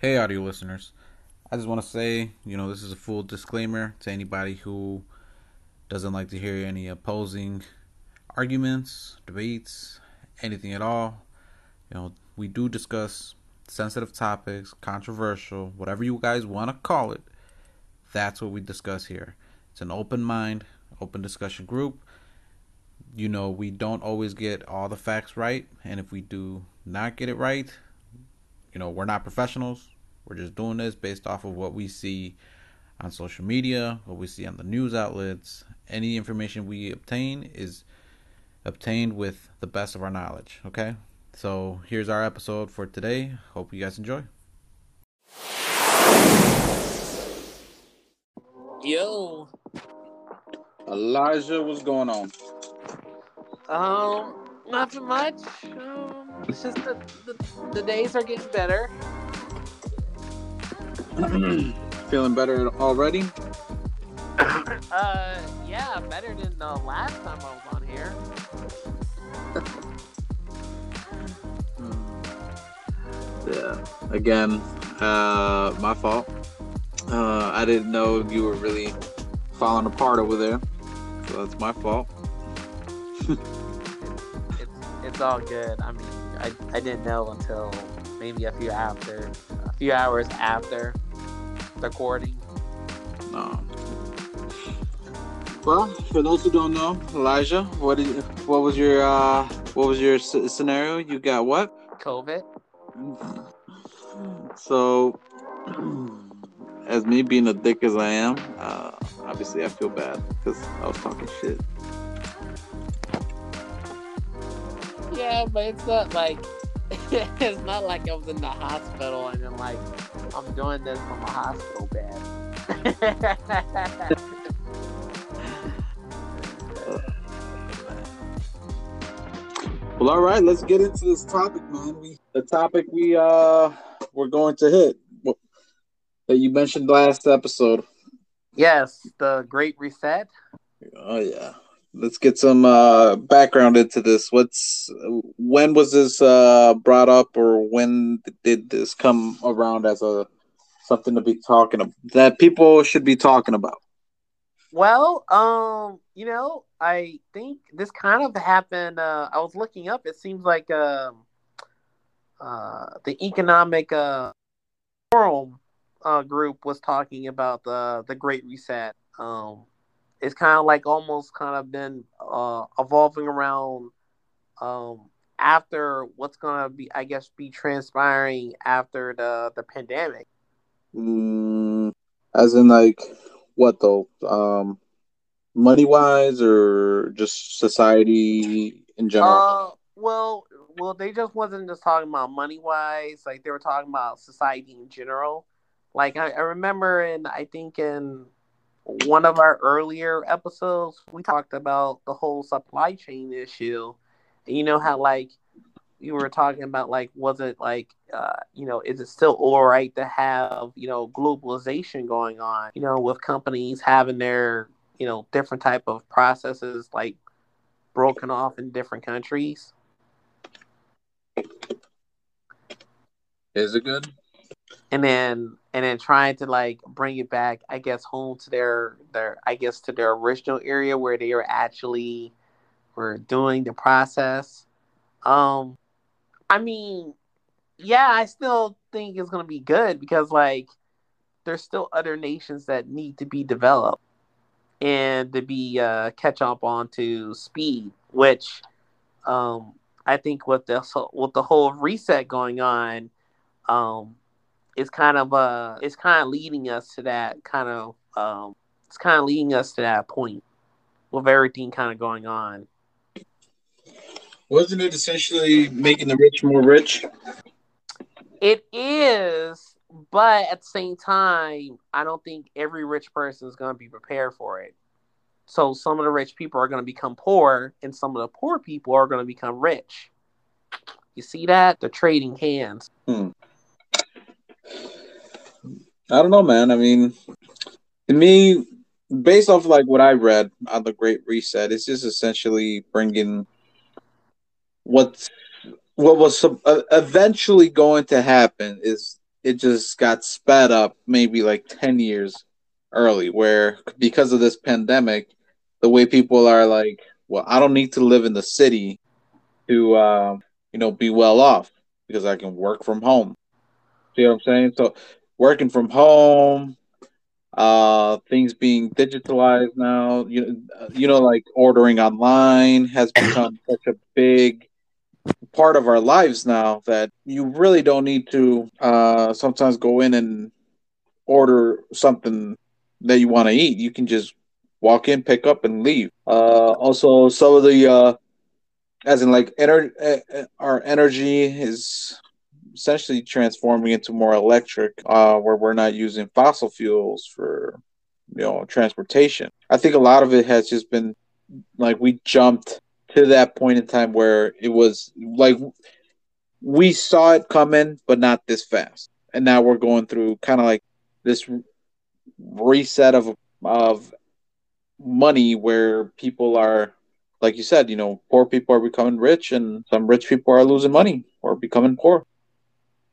Hey, audio listeners. I just want to say, you know, this is a full disclaimer to anybody who doesn't like to hear any opposing arguments, debates, anything at all. You know, we do discuss sensitive topics, controversial, whatever you guys want to call it. That's what we discuss here. It's an open mind, open discussion group. You know, we don't always get all the facts right, and if we do not get it right, you know, we're not professionals. We're just doing this based off of what we see on social media, what we see on the news outlets. Any information we obtain is obtained with the best of our knowledge, okay? So here's our episode for today. Hope you guys enjoy. Yo, Elijah, what's going on? um, nothing much. Um, it's just the, the, the days are getting better. Feeling better already? Uh, yeah, better than the last time I was on here. Yeah. Again, uh, my fault. Uh, I didn't know you were really falling apart over there, so that's my fault. It's it's all good. I mean, I, I didn't know until maybe a few after, a few hours after the recording. No. Well, for those who don't know, Elijah, what did what was your uh, what was your s- scenario? You got what? COVID. So, as me being a dick as I am, uh, obviously I feel bad because I was talking shit. Yeah, but it's not like it's not like I was in the hospital and then like I'm doing this from a hospital bed. Well, all right, let's get into this topic, man. We the topic we uh we're going to hit that you mentioned last episode. yes, the Great Reset. Oh yeah. Let's get some uh background into this. What's when was this uh brought up or when did this come around as a something to be talking about that people should be talking about? Well, um, you know, I think this kind of happened. Uh, I was looking up. It seems like um, uh, the economic uh, forum uh, group was talking about the the Great Reset. Um, it's kind of like almost kind of been uh, evolving around um, after what's gonna be, I guess, be transpiring after the the pandemic. Mm, as in like what though? Um money wise or just society in general? Uh, well, well, they just wasn't just talking about money wise. Like they were talking about society in general. Like I, I remember, in I think in one of our earlier episodes, we talked about the whole supply chain issue. And you know how like you were talking about like was it like uh you know is it still all right to have you know globalization going on you know with companies having their you know different type of processes like broken off in different countries. Is it good? and then and then trying to like bring it back i guess home to their their i guess to their original area where they were actually were doing the process. Um i mean yeah i still think it's going to be good because like there's still other nations that need to be developed and to be uh catch up onto speed which um i think with the with the whole reset going on um it's kind of uh it's kind of leading us to that kind of um it's kind of leading us to that point with everything kind of going on. Wasn't it essentially making the rich more rich? it is but at the same time i don't think every rich person is going to be prepared for it. So some of the rich people are going to become poor and some of the poor people are going to become rich. You see that? They're trading hands I don't know, man. I mean, to me, based off like what I read on the Great Reset, it's just essentially bringing what what was uh, eventually going to happen is it just got sped up maybe like 10 years early where because of this pandemic the way people are like well i don't need to live in the city to uh, you know be well off because i can work from home see what i'm saying? So working from home uh things being digitalized now you, you know like ordering online has become such a big part of our lives now that you really don't need to uh sometimes go in and order something that you want to eat. You can just walk in pick up and leave. Uh also some of the uh as in like ener- uh, our energy is essentially transforming into more electric, uh, where we're not using fossil fuels for you know transportation. I think a lot of it has just been like we jumped to that point in time where it was like we saw it coming, but not this fast, and now we're going through kind of like this reset of of money where people are like you said, you know, poor people are becoming rich and some rich people are losing money or becoming poor.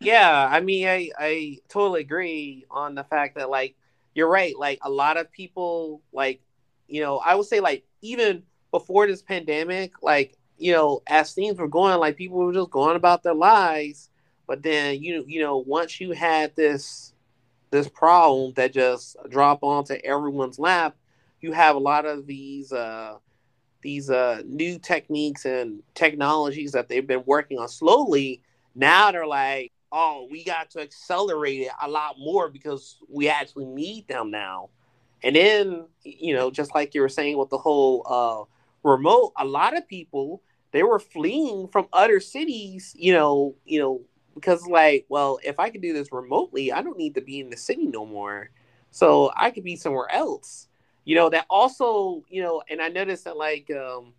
Yeah, I mean, I I totally agree on the fact that like you're right. Like a lot of people, like you know, I would say like even before this pandemic, like you know, as things were going, like people were just going about their lives. But then you you know, once you had this this problem that just drop onto everyone's lap, you have a lot of these uh these uh new techniques and technologies that they've been working on slowly. Now they're like, oh, we got to accelerate it a lot more because we actually need them now. And then, you know, just like you were saying with the whole uh, remote, a lot of people they were fleeing from other cities, you know, you know, because like, well, if I could do this remotely, I don't need to be in the city no more. So I could be somewhere else. You know, that also, you know, and I noticed that like um,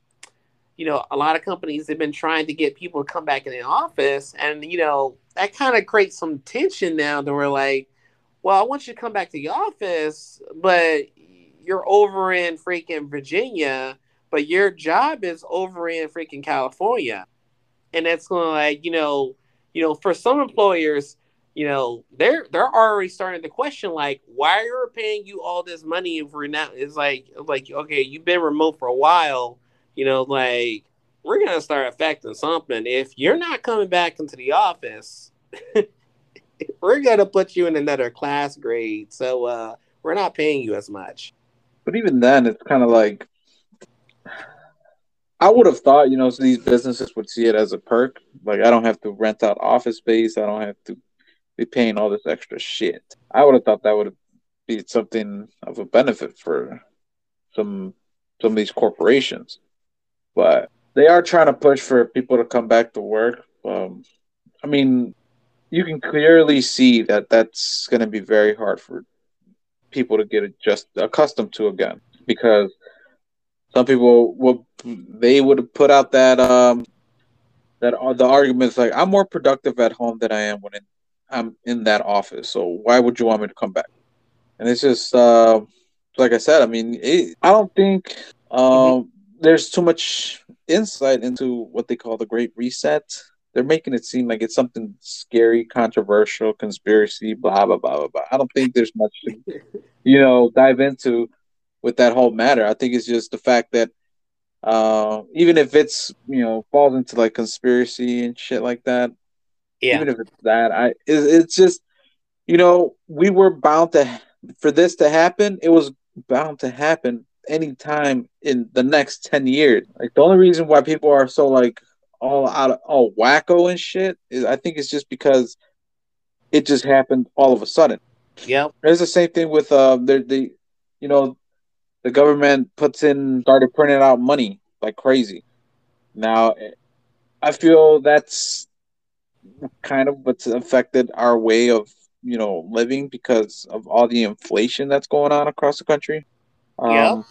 you know, a lot of companies have been trying to get people to come back in the office, and you know, that kind of creates some tension now. That we're like, well, I want you to come back to the office, but you're over in freaking Virginia, but your job is over in freaking California, and that's going to like, you know, you know, for some employers, you know, they're they're already starting to question like, why are we paying you all this money if we're not? It's like, like, okay, you've been remote for a while you know, like we're gonna start affecting something. If you're not coming back into the office, we're gonna put you in another class grade. So uh, we're not paying you as much. But even then, it's kind of like I would have thought, you know, these businesses would see it as a perk. Like I don't have to rent out office space. I don't have to be paying all this extra shit. I would have thought that would be something of a benefit for some some of these corporations but they are trying to push for people to come back to work. Um, I mean, you can clearly see that that's going to be very hard for people to get just accustomed to again because some people will they would put out that um that the arguments like I'm more productive at home than I am when I'm in that office. So why would you want me to come back? And it's just uh, like I said. I mean, it, I don't think um, mm-hmm there's too much insight into what they call the Great Reset. They're making it seem like it's something scary, controversial, conspiracy, blah blah blah blah blah. I don't think there's much to, you know, dive into with that whole matter. I think it's just the fact that uh, even if it's you know falls into like conspiracy and shit like that, yeah. even if it's that, I it, it's just you know we were bound to for this to happen. It was bound to happen any time in the next 10 years. Like the only reason why people are so like all out of all wacko and shit is I think it's just because it just happened all of a sudden. Yeah. It's the same thing with uh the the you know the government puts in started printing out money like crazy. Now I feel that's kind of what's affected our way of you know living because of all the inflation that's going on across the country. Um, yeah.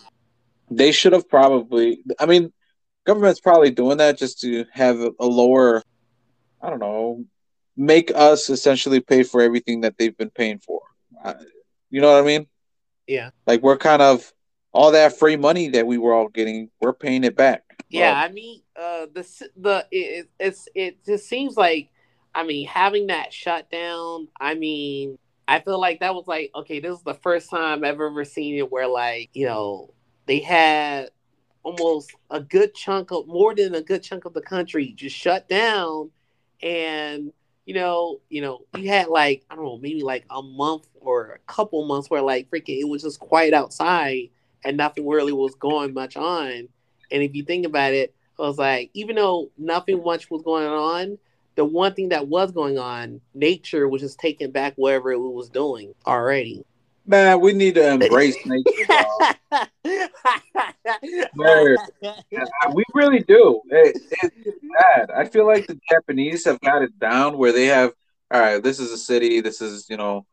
They should have probably. I mean, government's probably doing that just to have a lower. I don't know. Make us essentially pay for everything that they've been paying for. you know what I mean? Yeah. Like we're kind of all that free money that we were all getting, we're paying it back. Yeah, I mean, uh, the the it, it's it just seems like I mean, having that shut down, I mean, I feel like that was like, okay, this is the first time I've ever seen it where like, you know, they had almost a good chunk of more than a good chunk of the country just shut down and you know, you know, you had like I don't know, maybe like a month or a couple months where like freaking it was just quiet outside and nothing really was going much on. And if you think about it, I was like, even though nothing much was going on, the one thing that was going on, nature was just taking back whatever it was doing already. Man, we need to embrace nature. we really do. It, it's bad. I feel like the Japanese have got it down where they have, all right, this is a city, this is, you know,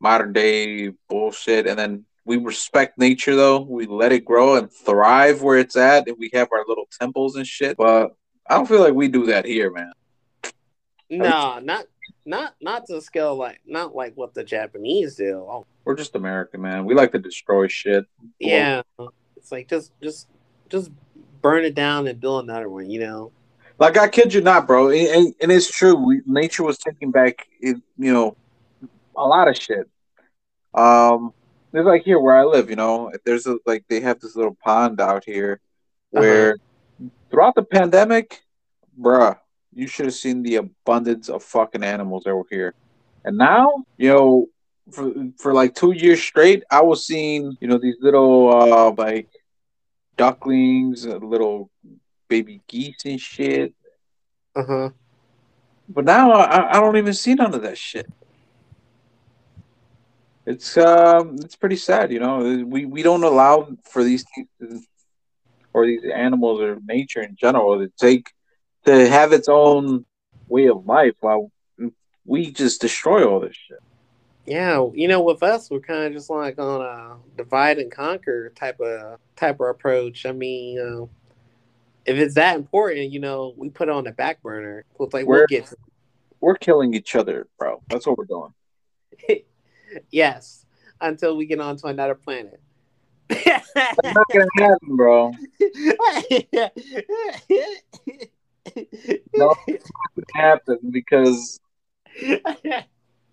modern day bullshit. And then we respect nature, though. We let it grow and thrive where it's at. And we have our little temples and shit. But I don't feel like we do that here, man. No, not not not to scale like not like what the Japanese do. Oh. We're just American, man. We like to destroy shit. Yeah, it's like just just just burn it down and build another one. You know. Like I kid you not, bro, and, and it's true. We, nature was taking back, you know, a lot of shit. Um, it's like here where I live. You know, there's a like they have this little pond out here where uh-huh. throughout the pandemic, bruh, you should have seen the abundance of fucking animals that were here. And now, you know, for for like two years straight, I was seeing, you know, these little uh like ducklings, uh, little baby geese and shit. Uh huh. But now I, I don't even see none of that shit. It's um it's pretty sad, you know. We we don't allow for these things or these animals or nature in general to take to have its own way of life while we just destroy all this shit. Yeah, you know, with us, we're kind of just like on a divide and conquer type of type of approach. I mean, uh, if it's that important, you know, we put it on the back burner. It's like we're, we'll get. We're killing each other, bro. That's what we're doing. yes, until we get onto another planet. That's not gonna happen, bro. no, it happen because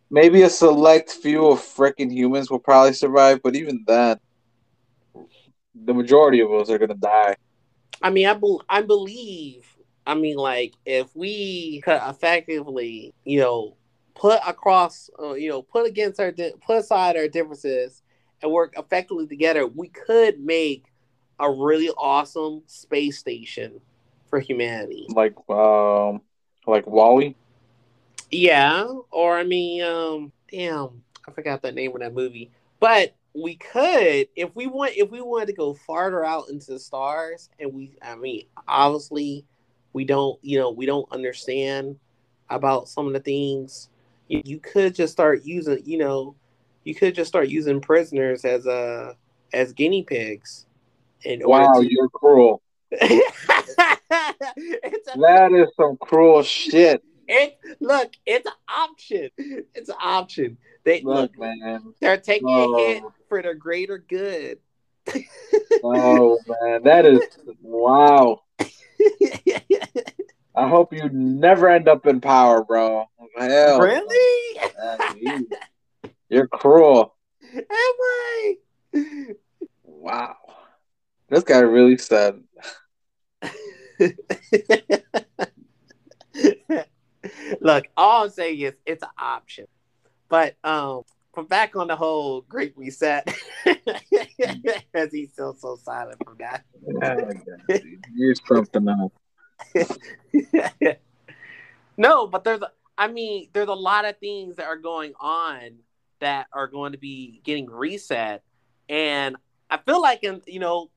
maybe a select few of freaking humans will probably survive, but even then, the majority of us are gonna die. I mean, I, be- I believe. I mean, like if we could effectively, you know, put across, uh, you know, put against our, di- put aside our differences and work effectively together, we could make a really awesome space station for humanity. Like um like WALL-E? Yeah, or I mean um damn, I forgot the name of that movie. But we could if we want if we wanted to go farther out into the stars and we I mean obviously we don't you know we don't understand about some of the things you, you could just start using you know you could just start using prisoners as uh as guinea pigs and wow to, you're cruel that is some cruel shit. It look, it's an option. It's an option. They look, look man. They're taking oh. a hit for the greater good. oh man, that is wow. I hope you never end up in power, bro. Hell, really? Man, you're cruel. Am I? Wow. This guy really said Look, all I'm saying is it's an option. But um from back on the whole great reset, as he's still so silent from that. You're something else. no, but there's, a, I mean, there's a lot of things that are going on that are going to be getting reset, and I feel like, in you know,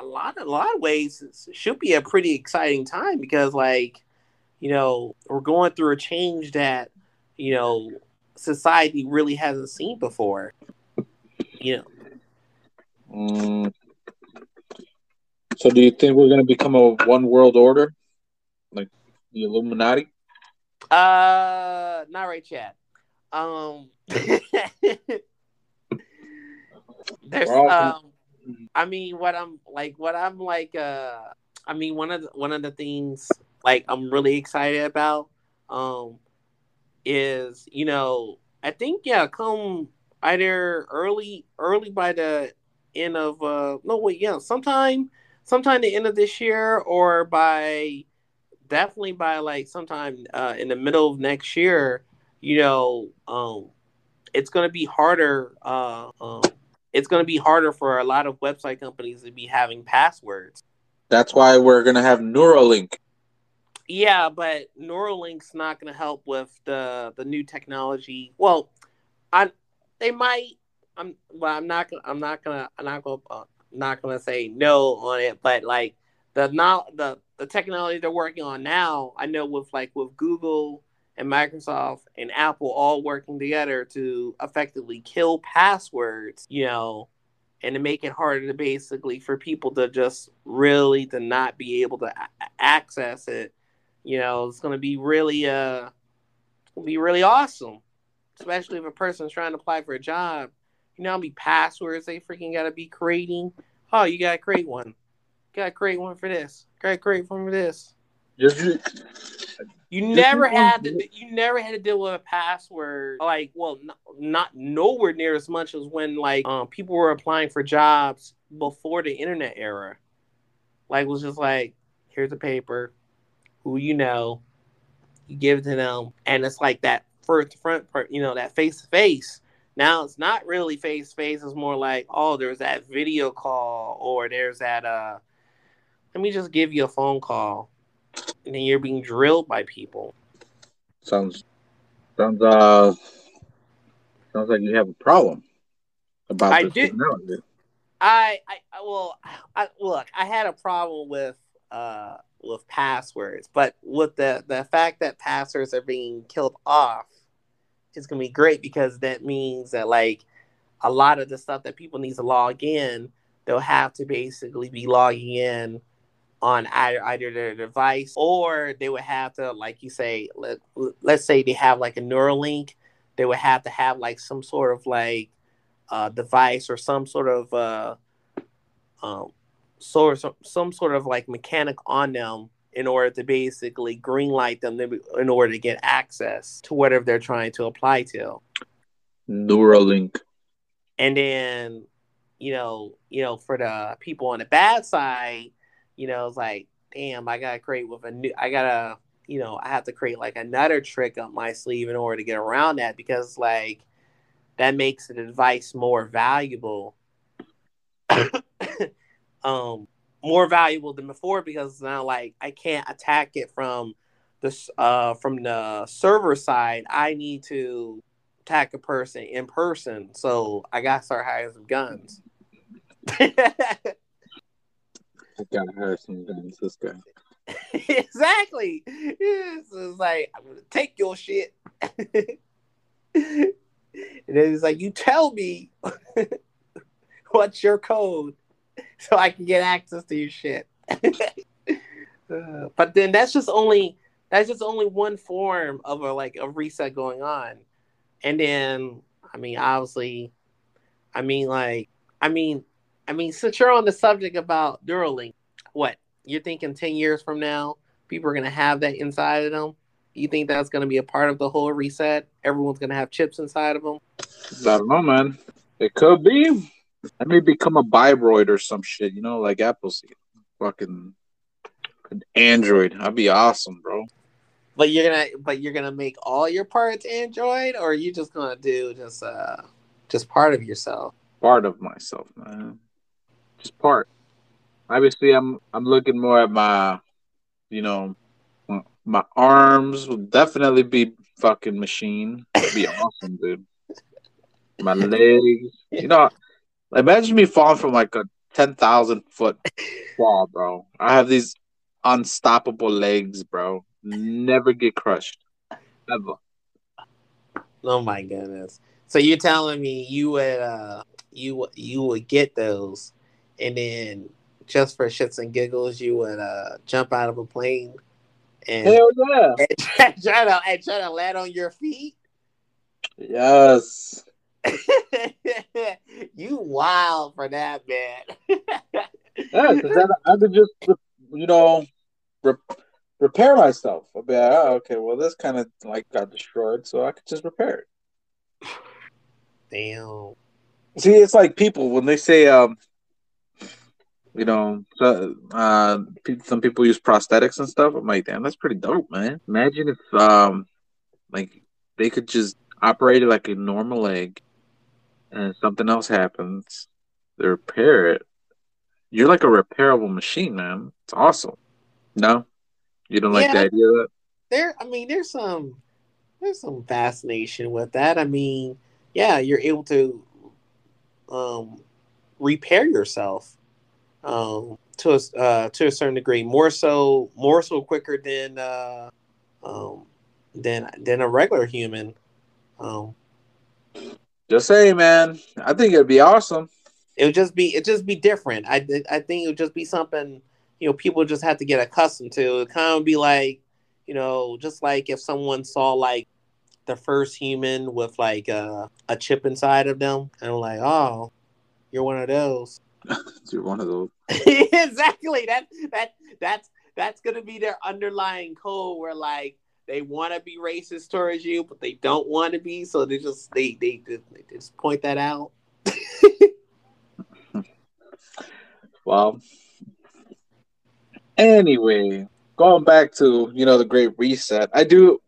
a lot, a lot of ways, it should be a pretty exciting time because, like, you know, we're going through a change that, you know, society really hasn't seen before. You know. Mm. So, do you think we're going to become a one world order, like the Illuminati? Uh, not right yet. Um, there's um, I mean, what I'm like, what I'm like, uh, I mean, one of the, one of the things like I'm really excited about, um, is you know I think yeah come either early early by the end of uh no wait yeah sometime sometime the end of this year or by definitely by like sometime uh, in the middle of next year you know um it's to be harder uh um, it's going to be harder for a lot of website companies to be having passwords That's why we're gonna have Neuralink. yeah but neuralink's not going to help with the the new technology well i they might i'm well i'm not gonna i'm not gonna i'm not gonna uh, not gonna say no on it but like the now the the technology they're working on now i know with like with google and microsoft and apple all working together to effectively kill passwords you know and to make it harder to basically for people to just really to not be able to a- access it you know it's going to be really uh be really awesome especially if a person's trying to apply for a job. You know how many passwords they freaking got to be creating? Oh you got to create one. Got to create one for this. Got to create one for this. Just you Just never had to. You never had to deal with a password. Like, well, n- not nowhere near as much as when like um, people were applying for jobs before the internet era. Like, it was just like, here's a paper, who you know, you give it to them, and it's like that first front part, you know, that face to face. Now it's not really face to face. It's more like, oh, there's that video call, or there's that. uh Let me just give you a phone call and then you're being drilled by people. sounds sounds uh sounds like you have a problem about I do- I, I, I well, I, look, I had a problem with uh with passwords, but with the the fact that passwords are being killed off, it's gonna be great because that means that like a lot of the stuff that people need to log in, they'll have to basically be logging in on either either their device or they would have to, like you say, let let's say they have like a Neuralink, they would have to have like some sort of like uh, device or some sort of uh, um, sort some, some sort of like mechanic on them in order to basically green light them in order to get access to whatever they're trying to apply to. Neuralink. And then, you know, you know, for the people on the bad side, you know, it's like, damn, I gotta create with a new, I gotta, you know, I have to create like another trick up my sleeve in order to get around that because like that makes the device more valuable. um, more valuable than before because now like I can't attack it from the uh from the server side. I need to attack a person in person, so I gotta start hiring some guns. I gotta hire some guns. This guy. exactly. It's, like I'm gonna take your shit. and then it's like you tell me what's your code so I can get access to your shit. Uh, but then that's just only that's just only one form of a like a reset going on. And then I mean obviously I mean like I mean I mean since you're on the subject about Neuralink, what you're thinking 10 years from now people are going to have that inside of them you think that's going to be a part of the whole reset everyone's going to have chips inside of them I don't know, man. It could be. I may become a Bioroid or some shit, you know, like Appleseed. Fucking an Android. That'd be awesome, bro. but you're going to but you're to make all your parts android or are you just going to do just uh just part of yourself Part of myself, man. Part. Obviously, I'm I'm looking more at my, you know, my- arms will definitely be fucking machine. That'd be awesome, dude. My legs, you know, imagine me falling from like a ten thousand foot fall, bro. I have these unstoppable legs, bro. Never get crushed, ever. oh my goodness so you're telling me you would uh you you would get those and then just for shits and giggles you would uh jump out of a plane and Hell yeah! and try, try to and try to land on your feet. Yes. you wild for that, man. Yeah, because I could just, you know, re- repair myself. I'll be like, oh, okay, well, this kind of like got destroyed, so I could just repair it. Damn. See, it's like people when they say, um, you know, uh, some people use prosthetics and stuff. I'm like, damn, that's pretty dope, man. Imagine if, um, like, they could just operate it like a normal leg, and something else happens, they repair it. You're like a repairable machine, man. It's awesome. No, you don't like the idea of that. There, I mean, there's some, there's some fascination with that. I mean, yeah, you're able to, um, repair yourself, um, to a uh, to a certain degree, more so, more so quicker than, uh, um, than than a regular human. Um, just say, man. I think it'd be awesome. It would just be it just be different. I I think it would just be something you know people just have to get accustomed to. It kind of be like you know just like if someone saw like the first human with like a, a chip inside of them and I'm like, oh, you're one of those. you're one of those. exactly. That that that's that's gonna be their underlying code where like they want to be racist towards you, but they don't want to be, so they just they they, they just point that out. well, anyway, going back to you know the Great Reset, I do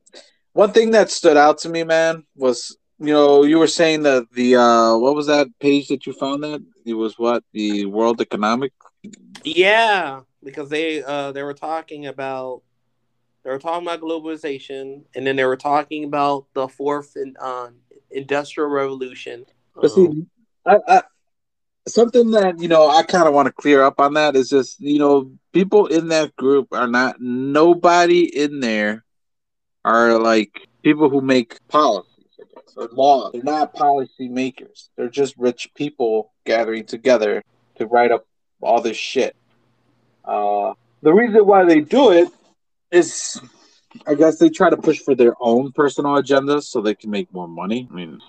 one thing that stood out to me, man, was you know you were saying that the uh what was that page that you found that it was what the World Economic. Yeah, because they uh they were talking about they were talking about globalization, and then they were talking about the fourth in, uh, industrial revolution. But see, um, I, I, something that you know I kind of want to clear up on that is just you know people in that group are not nobody in there are like people who make policies or laws. They're not policy makers. They're just rich people gathering together to write up all this shit. Uh, the reason why they do it is I guess they try to push for their own personal agendas so they can make more money. I mean,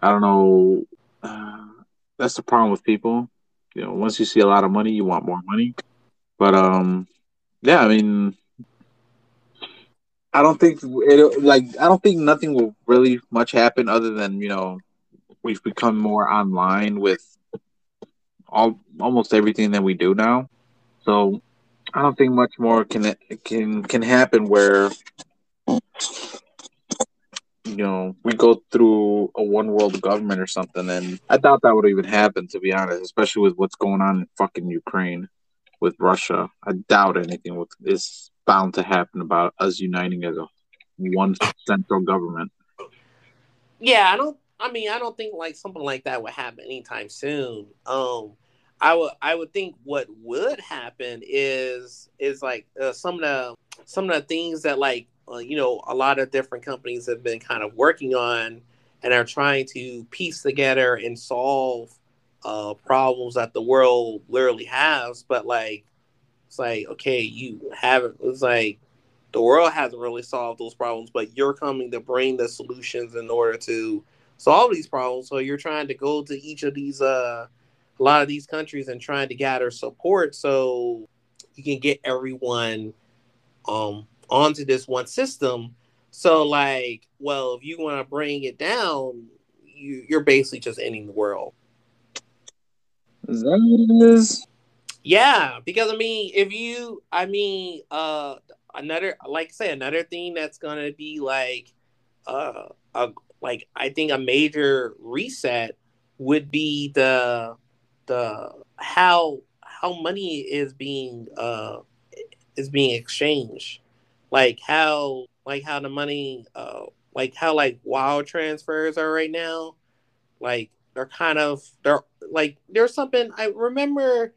I don't know. Uh, that's the problem with people. You know, once you see a lot of money, you want more money. But um, yeah, I mean, I don't think it like I don't think nothing will really much happen other than you know we've become more online with all almost everything that we do now. So I don't think much more can can can happen where you know we go through a one world government or something. And I doubt that would even happen, to be honest, especially with what's going on in fucking Ukraine with Russia. I doubt anything is bound to happen about us uniting as a one central government. Yeah, I don't. I mean, I don't think like something like that would happen anytime soon. Um, I would I would think what would happen is is like uh, some of the some of the things that like uh, you know a lot of different companies have been kind of working on and are trying to piece together and solve uh, problems that the world literally has. But like it's like okay, you haven't. It's like the world hasn't really solved those problems, but you're coming to bring the solutions in order to solve these problems. So you're trying to go to each of these uh a lot of these countries and trying to gather support so you can get everyone um onto this one system. So like, well, if you want to bring it down, you you're basically just ending the world. Is that what it is? Yeah, because I mean, if you, I mean, uh, another, like I say, another thing that's gonna be like, uh, a, like I think a major reset would be the the how how money is being uh is being exchanged like how like how the money uh like how like wild transfers are right now like they're kind of they're like there's something i remember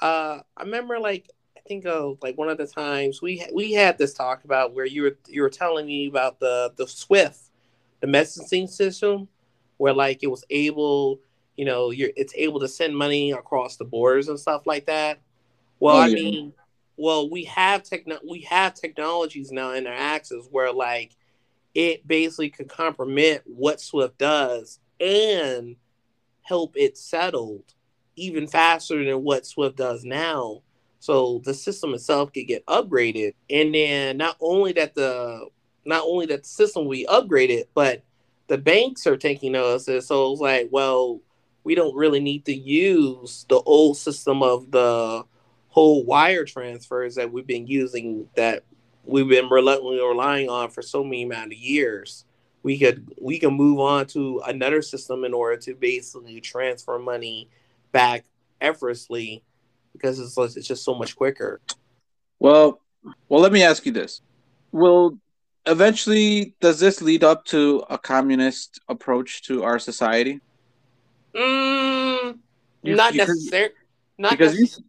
uh i remember like i think of like one of the times we we had this talk about where you were you were telling me about the the swift the messaging system where like it was able you know, you're it's able to send money across the borders and stuff like that. Well, I mean, well, we have techno we have technologies now in our axis where like it basically could compromise what Swift does and help it settled even faster than what Swift does now. so the system itself could get upgraded. And then not only that the not only that the system will be upgraded, but the banks are taking notice. So it's like, well, we don't really need to use the old system of the whole wire transfers that we've been using that we've been reluctantly relying on for so many amount of years. We could we can move on to another system in order to basically transfer money back effortlessly because it's it's just so much quicker. Well, well, let me ask you this: Will eventually does this lead up to a communist approach to our society? Mm, not necessarily. Not because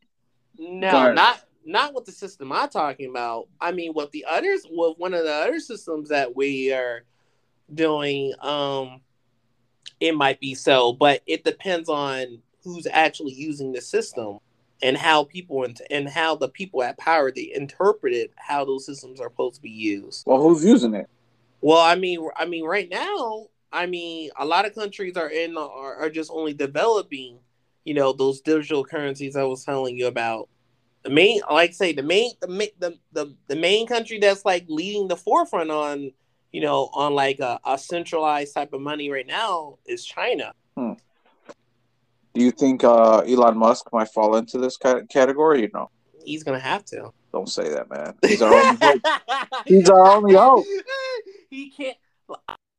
no, not not with the system I'm talking about. I mean, with the others, with one of the other systems that we are doing, um, it might be so, but it depends on who's actually using the system and how people and how the people at power they interpreted how those systems are supposed to be used. Well, who's using it? Well, I mean, I mean, right now, I mean, a lot of countries are in are, are just only developing, you know, those digital currencies I was telling you about the main like say the main the, the the the main country that's like leading the forefront on you know on like a, a centralized type of money right now is China. Hmm. Do you think uh, Elon Musk might fall into this category? You know, he's gonna have to. Don't say that, man. He's our only hope. He's our only hope. He can't.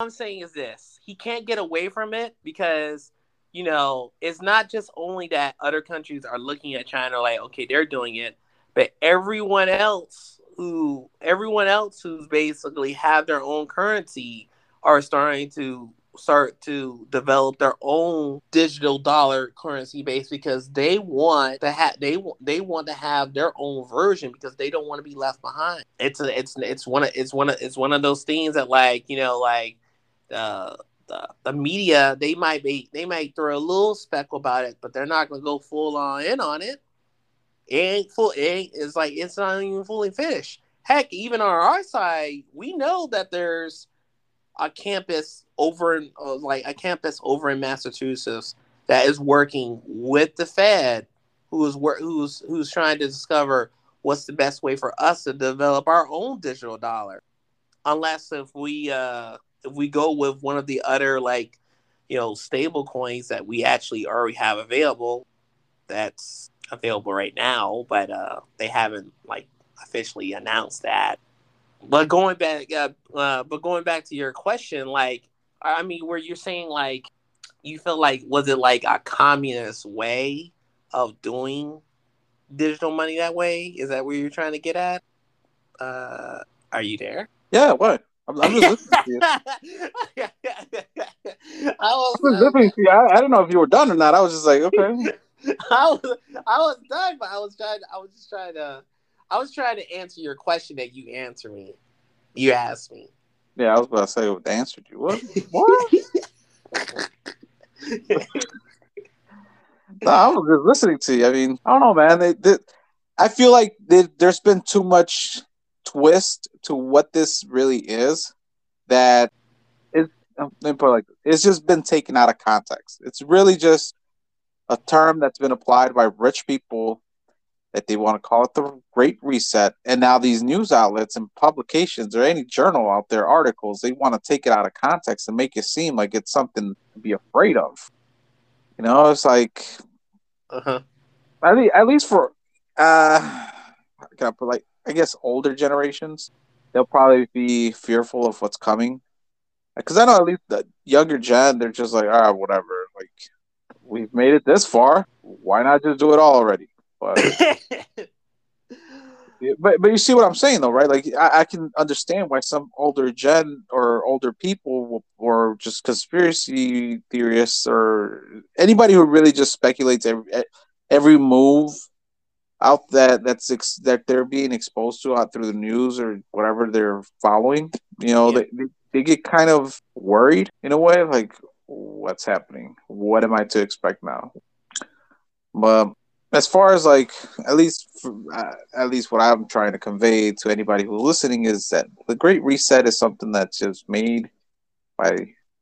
I'm saying is this: he can't get away from it because you know, it's not just only that other countries are looking at China like, okay, they're doing it, but everyone else who everyone else who's basically have their own currency are starting to start to develop their own digital dollar currency base because they want to have they want they want to have their own version because they don't want to be left behind. It's a, it's it's one of it's one of it's one of those things that like you know like uh the, the media they might be they might throw a little speckle about it, but they're not gonna go full on in on it. It ain't full. It ain't, it's like it's not even fully finished. Heck, even on our side, we know that there's a campus over in uh, like a campus over in Massachusetts that is working with the Fed, who is wor- who's who's trying to discover what's the best way for us to develop our own digital dollar. Unless if we uh if we go with one of the other like you know stable coins that we actually already have available that's available right now but uh they haven't like officially announced that but going back uh, uh but going back to your question like i mean where you're saying like you feel like was it like a communist way of doing digital money that way is that where you're trying to get at uh are you there yeah what I'm, I'm just listening to you. I was, I was listening to you. I, I didn't know if you were done or not. I was just like, okay. I was I was done, but I was trying. I was just trying to. I was trying to answer your question that you answered me. You asked me. Yeah, I was about to say what answered you. What? What? no, I was just listening to you. I mean, I don't know, man. They, they I feel like they, there's been too much twist to what this really is that it, let me put it like it's just been taken out of context. It's really just a term that's been applied by rich people that they want to call it the Great Reset. And now these news outlets and publications or any journal out there, articles, they want to take it out of context and make it seem like it's something to be afraid of. You know, it's like, uh-huh. at, least, at least for, uh, can I put like I guess older generations, they'll probably be fearful of what's coming. Because I know at least the younger gen, they're just like, ah, whatever. Like, we've made it this far. Why not just do it all already? But, but, but you see what I'm saying, though, right? Like, I, I can understand why some older gen or older people or just conspiracy theorists or anybody who really just speculates every, every move out that that's ex- that they're being exposed to out through the news or whatever they're following you know yeah. they, they get kind of worried in a way like what's happening what am i to expect now but as far as like at least uh, at least what i'm trying to convey to anybody who's listening is that the great reset is something that's just made by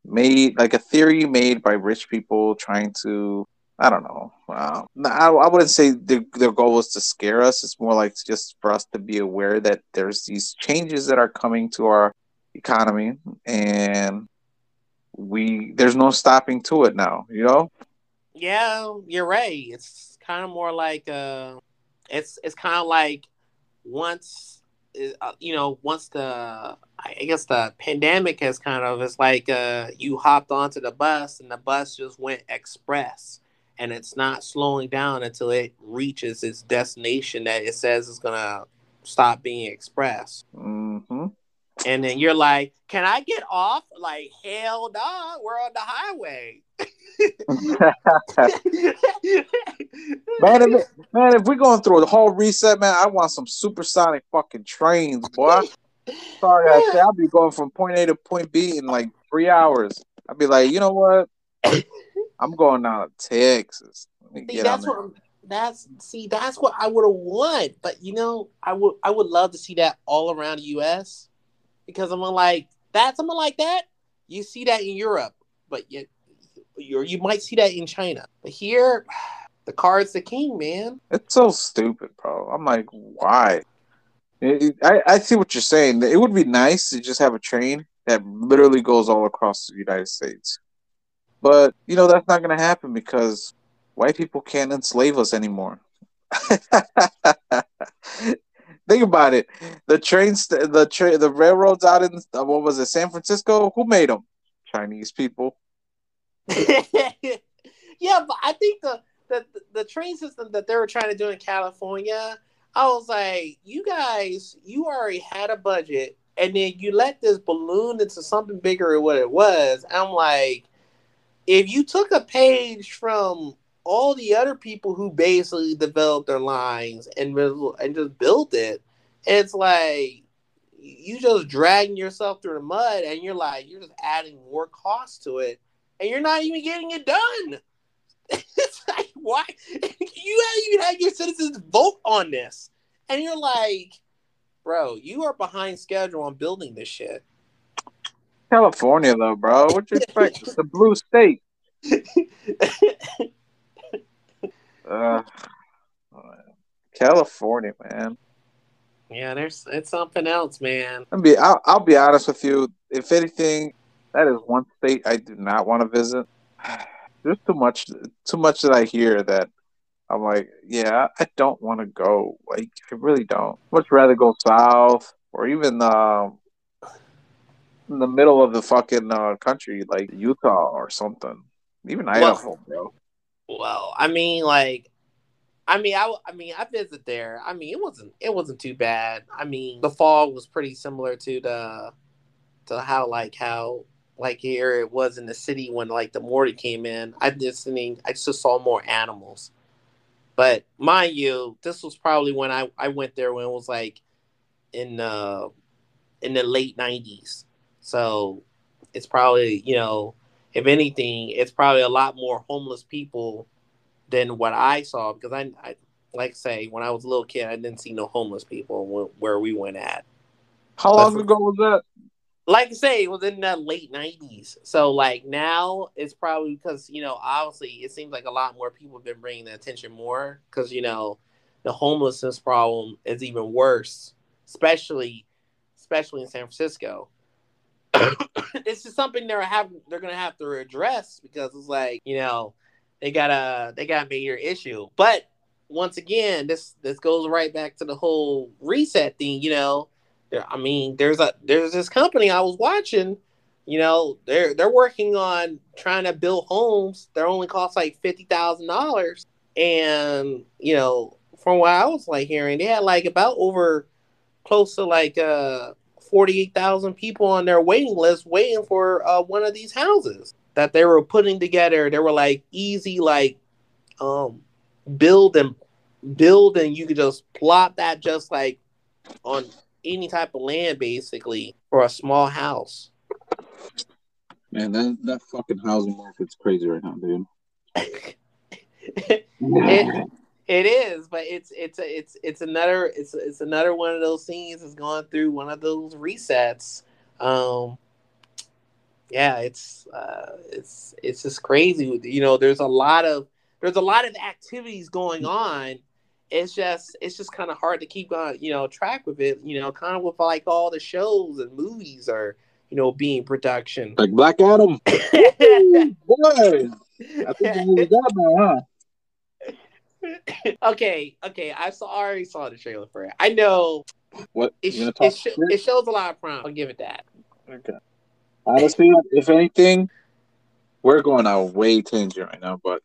made like a theory made by rich people trying to I don't know. Uh, I, I wouldn't say their, their goal was to scare us. It's more like just for us to be aware that there's these changes that are coming to our economy, and we there's no stopping to it now. You know? Yeah, you're right. It's kind of more like uh, it's it's kind of like once uh, you know once the I guess the pandemic has kind of it's like uh, you hopped onto the bus and the bus just went express and it's not slowing down until it reaches its destination that it says is gonna stop being express. Mm-hmm. And then you're like, "Can I get off?" Like, hell no, we're on the highway. man, if, man, if we're going through a whole reset, man, I want some supersonic fucking trains, boy. Sorry, I say I'll be going from point A to point B in like three hours. I'll be like, you know what? I'm going down to Texas. See, that's what that's see, that's what I would have want. But you know, I would I would love to see that all around the US because I'm like that, someone like that, you see that in Europe, but you you might see that in China. But here, the card's the king, man. It's so stupid, bro. I'm like, why? I, I see what you're saying. It would be nice to just have a train that literally goes all across the United States. But, you know, that's not going to happen because white people can't enslave us anymore. Think about it. The trains, the tra- the railroads out in uh, what was it, San Francisco? Who made them? Chinese people. yeah, but I think the, the the train system that they were trying to do in California, I was like, you guys, you already had a budget, and then you let this balloon into something bigger than what it was. I'm like, if you took a page from all the other people who basically developed their lines and and just built it, it's like you just dragging yourself through the mud, and you're like, you're just adding more cost to it, and you're not even getting it done. it's like why you haven't even had your citizens vote on this, and you're like, bro, you are behind schedule on building this shit. California, though, bro. What you expect? it's a blue state. Uh, California, man. Yeah, there's it's something else, man. I'll be I'll, I'll be honest with you. If anything, that is one state I do not want to visit. There's too much too much that I hear that I'm like, yeah, I don't want to go. Like, I really don't. Much rather go south or even um, in the middle of the fucking uh, country, like Utah or something. Even Idaho, well, bro. Well, I mean, like, I mean, I, I mean, I visited there. I mean, it wasn't, it wasn't too bad. I mean, the fall was pretty similar to the, to how like how like here it was in the city when like the mortar came in. I just, I mean, I just saw more animals. But mind you, this was probably when I, I went there when it was like in the in the late nineties. So it's probably, you know, if anything, it's probably a lot more homeless people than what I saw because I, I like I say, when I was a little kid, I didn't see no homeless people where we went at. How long ago was that? Like I say, it was in the late nineties. So like now, it's probably because you know, obviously, it seems like a lot more people have been bringing the attention more because you know, the homelessness problem is even worse, especially, especially in San Francisco. it's just something they're have they're gonna have to address because it's like you know they got a they got a major issue. But once again, this this goes right back to the whole reset thing. You know, there, I mean, there's a there's this company I was watching. You know, they're they're working on trying to build homes. They're only cost like fifty thousand dollars, and you know, from what I was like hearing, they had like about over close to like uh 48,000 people on their waiting list waiting for uh, one of these houses that they were putting together. They were like easy, like um, build and build, and you could just plot that just like on any type of land, basically, for a small house. Man, that that fucking housing market's crazy right now, dude. it, it is, but it's it's a it's it's another it's it's another one of those scenes that's going through one of those resets. Um, yeah, it's uh, it's it's just crazy. You know, there's a lot of there's a lot of activities going on. It's just it's just kind of hard to keep on you know track with it. You know, kind of with like all the shows and movies are you know being production. Like Black Adam. Boy, I think out now, huh? okay, okay. I saw I already saw the trailer for it. I know What? it, you gonna talk it, sh- it shows a lot of promise. I'll give it that. Okay. Honestly, if anything, we're going out way tangent right now, but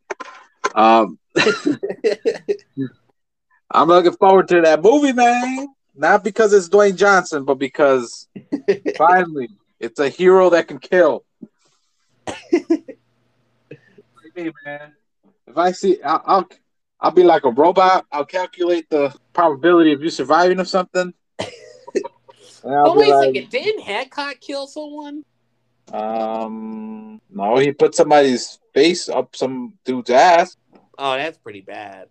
um, I'm looking forward to that movie, man. Not because it's Dwayne Johnson, but because finally it's a hero that can kill. Hey, man. If I see, I'll, I'll I'll be like a robot. I'll calculate the probability of you surviving of something. Oh be wait a second! Didn't Hancock kill someone? Um, no, he put somebody's face up some dude's ass. Oh, that's pretty bad.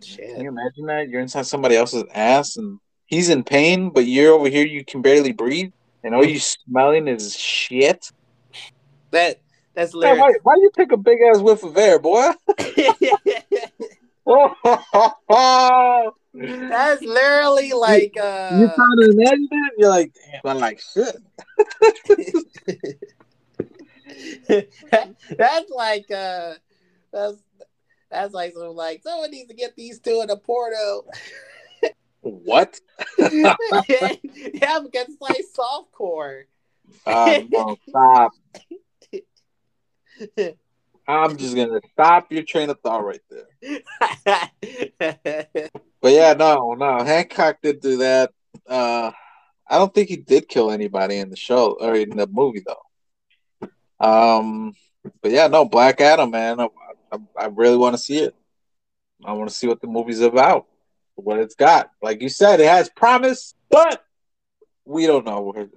Shit. Can you imagine that? You're inside somebody else's ass and he's in pain, but you're over here, you can barely breathe, and all you smelling is shit. That that's Man, why, literally. why you take a big ass whiff of air, boy? you that's literally like uh. trying to imagine it? You're like, damn, I'm like shit. that's like uh. That's that's like some like someone needs to get these two in a porno. What? yeah, because it's like softcore. Uh, no, stop. I'm just gonna stop your train of thought right there. But yeah, no, no. Hancock did do that. Uh, I don't think he did kill anybody in the show or in the movie though. Um, but yeah, no, Black Adam, man. I, I, I really want to see it. I want to see what the movie's about, what it's got. Like you said, it has promise, but we don't know where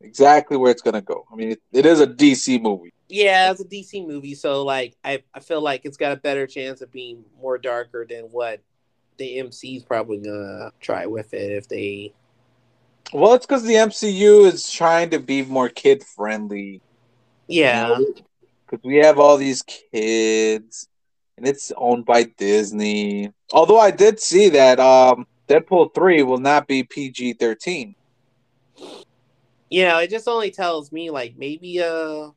exactly where it's gonna go. I mean, it, it is a DC movie. Yeah, it's a DC movie, so like I, I feel like it's got a better chance of being more darker than what the MC's probably gonna try with it if they Well, it's because the MCU is trying to be more kid friendly. Yeah. Because we have all these kids and it's owned by Disney. Although I did see that um Deadpool 3 will not be PG 13. You know, it just only tells me like maybe uh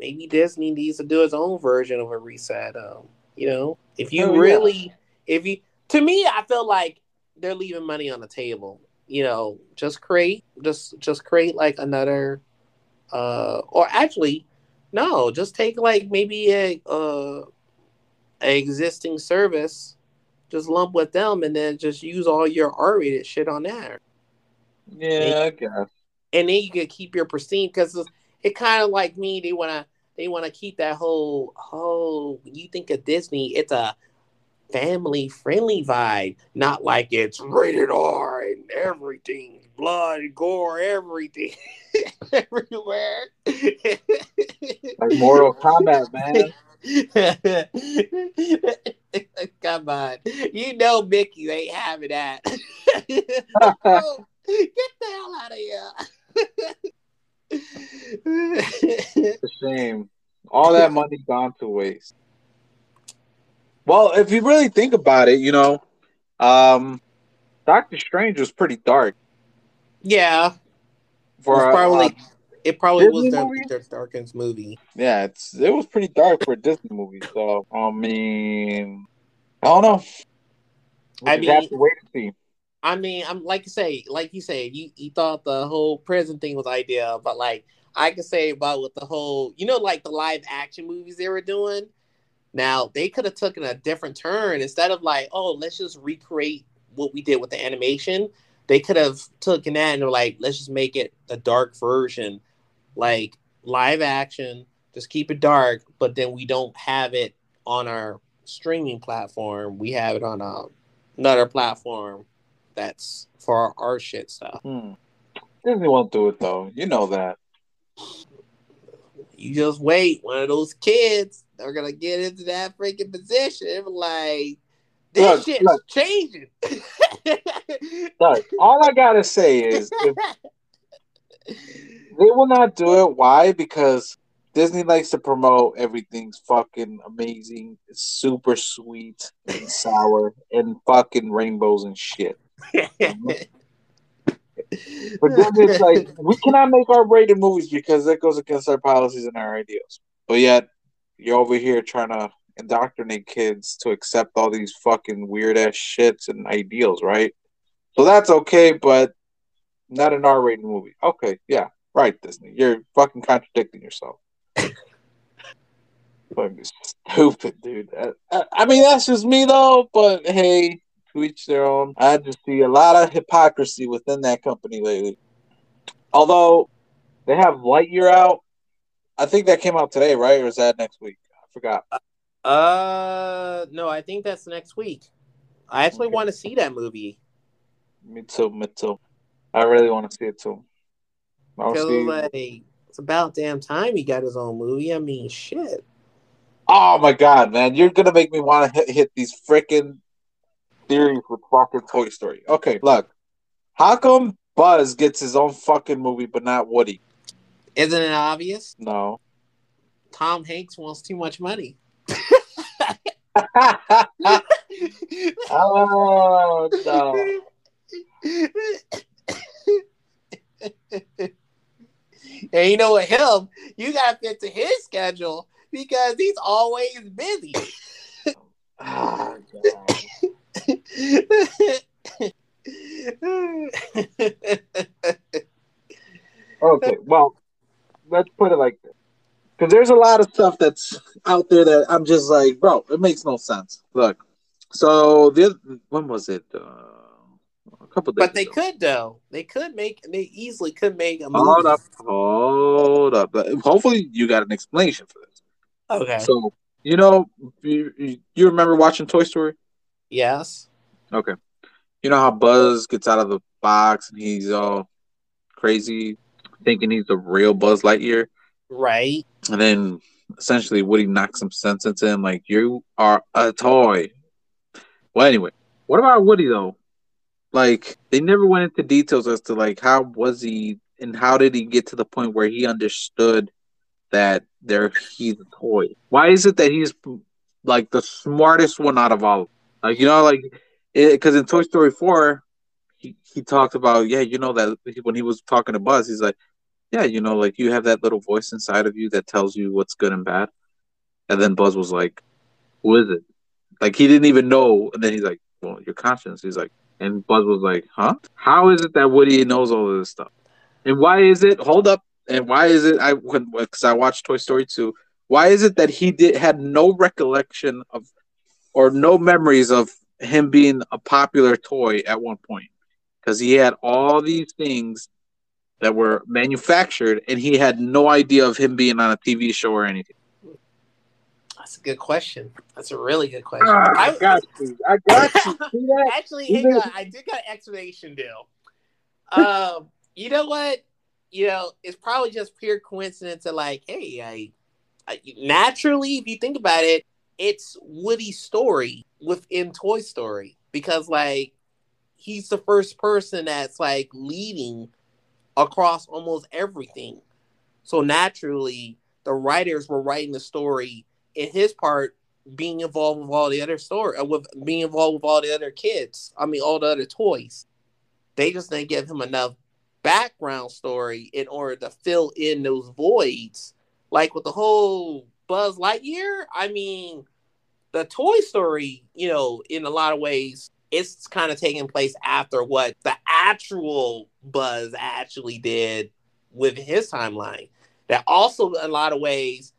maybe Disney needs to do its own version of a reset. Um, you know, if you Oh, yeah. really if you to me I feel like they're leaving money on the table. You know, just create just just create like another uh or actually no, just take like maybe a uh a existing service, just lump with them and then just use all your R rated shit on that. Yeah, I guess. and then you can keep your pristine because it kind of like me they want to they want to keep that whole oh you think of disney it's a family friendly vibe not like it's rated r and everything blood gore everything everywhere Like Mortal Kombat, man. Come on, you know Mickey ain't having that. Oh, get the hell out of here. It's a shame. All that money gone to waste. Well, if you really think about it, you know, um, Doctor Strange was pretty dark yeah, for It's a- probably uh, it probably Disney was their, movie? their darkest movie. yeah, it's it was pretty dark for a Disney movie. So I mean, I don't know. We I just have mean- to wait and see. I mean, I'm like you say, like you say, you, you thought the whole prison thing was ideal, but like I could say about with the whole, you know, like the live action movies they were doing. Now they could have taken a different turn instead of like, oh, let's just recreate what we did with the animation. They could have taken that and they're like, let's just make it a dark version, like live action. Just keep it dark, but then we don't have it on our streaming platform. We have it on a, another platform that's for our, our shit stuff. Hmm. Disney won't do it though. You know that. You just wait. One of those kids they're gonna get into that freaking position. Like this Look, shit's look. changing. Look, all I gotta say is they will not do it. Why? Because Disney likes to promote everything's fucking amazing, super sweet and sour, and fucking rainbows and shit. But then it's like we cannot make our rated movies because that goes against our policies and our ideals. But yet you're over here trying to indoctrinate kids to accept all these fucking weird ass shits and ideals, right? So that's okay, but not an R rated movie. Okay, yeah, right, Disney. You're fucking contradicting yourself. fucking stupid, dude. I, I mean, that's just me though, but hey, to each their own. I just see a lot of hypocrisy within that company lately. Although they have Lightyear out, I think that came out today, right? Or is that next week? I forgot. Uh, no, I think that's next week. I actually Okay. want to see that movie Me too, me too. I really want to see it too. Because like it's about damn time he got his own movie. I mean, shit. Oh my god, man! You're gonna make me want to hit, hit these freaking theories with fucking Toy Story. Okay, look, how come Buzz gets his own fucking movie but not Woody? Isn't it obvious? No. Tom Hanks wants too much money. oh no! and you know what, him, you gotta fit to his schedule because he's always busy. Oh, God. Okay, well, let's put it like this. Because there's a lot of stuff that's out there that I'm just like, bro, it makes no sense. Look, so the other, when was it? Uh, a couple days. but they ago. could though. They could make. They easily could make a movie. Hold up, hold up. Hopefully, you got an explanation for this. Okay. So, you know, you, you remember watching Toy Story? yes. Okay. You know how Buzz gets out of the box and he's all crazy, thinking he's the real Buzz Lightyear? Right. And then essentially Woody knocks some sense into him, like, you are a toy. Well, anyway, what about Woody though? Like, they never went into details as to like how was he and how did he get to the point where he understood that there he's a toy. Why is it that he's like the smartest one out of all? Like, you know, like because in Toy Story four, he he talked about yeah, you know that when he was talking to Buzz, he's like yeah, you know, like you have that little voice inside of you that tells you what's good and bad. And then Buzz was like, Who is it? Like he didn't even know. And then he's like, Well, your conscience. He's like, and Buzz was like, Huh? How is it that Woody knows all of this stuff? And why is it, hold up, and why is it, I, when, because I watched Toy Story 2, why is it that he did had no recollection of, or no memories of him being a popular toy at one point? Because he had all these things that were manufactured, and he had no idea of him being on a TV show or anything. That's a good question. That's a really good question. Ah, I I- got you. I got you. See that? Actually, hang on. I did got an explanation deal. Um, you know what? You know, it's probably just pure coincidence that, like, hey, I, I naturally, if you think about it, it's Woody's story within Toy Story because, like, he's the first person that's like leading across almost everything. So naturally, the writers were writing the story in his part being involved with all the other story, uh, with being involved with all the other kids. I mean, all the other toys. They just didn't give him enough background story in order to fill in those voids. Like with the whole Buzz Lightyear, I mean, the Toy Story, you know, in a lot of ways, it's kind of taking place after what the actual Buzz actually did with his timeline. That also, in a lot of ways,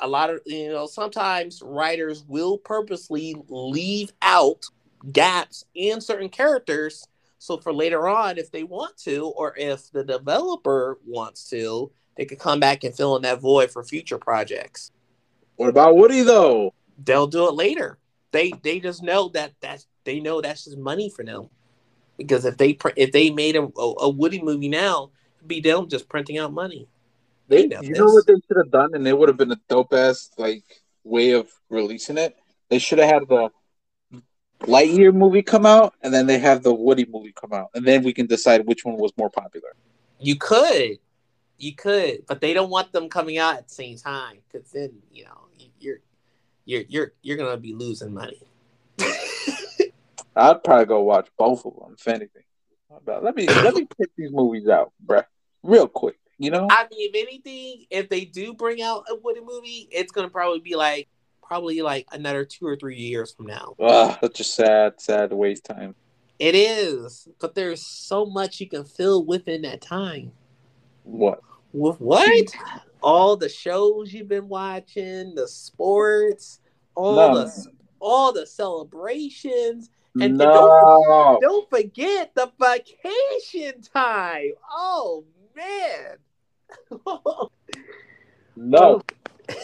a lot of you know sometimes writers will purposely leave out gaps in certain characters so for later on if they want to or if the developer wants to they could come back and fill in that void for future projects What about Woody though? they'll do it later they they just know that that's they know that's just money for them because if they if they made a, a, a woody movie now it'd be them just printing out money They, They know you this. know what they should have done, and it would have been a dope ass like way of releasing it. They should have had the Lightyear movie come out, and then they have the Woody movie come out, and then we can decide which one was more popular. You could. You could, but they don't want them coming out at the same time because then you know you're you're you're you're gonna be losing money. I'd probably go watch both of them, if anything. Let me let me pick these movies out, bruh, real quick. You know, I mean, if anything, if they do bring out a Woody movie, it's gonna probably be like probably like another two or three years from now. Ugh, that's just sad, sad waste time. It is, but there's so much you can fill within that time. What? With what? all the shows you've been watching, the sports, all no. the all the celebrations, and, no. and don't, don't forget the vacation time. Oh man. no.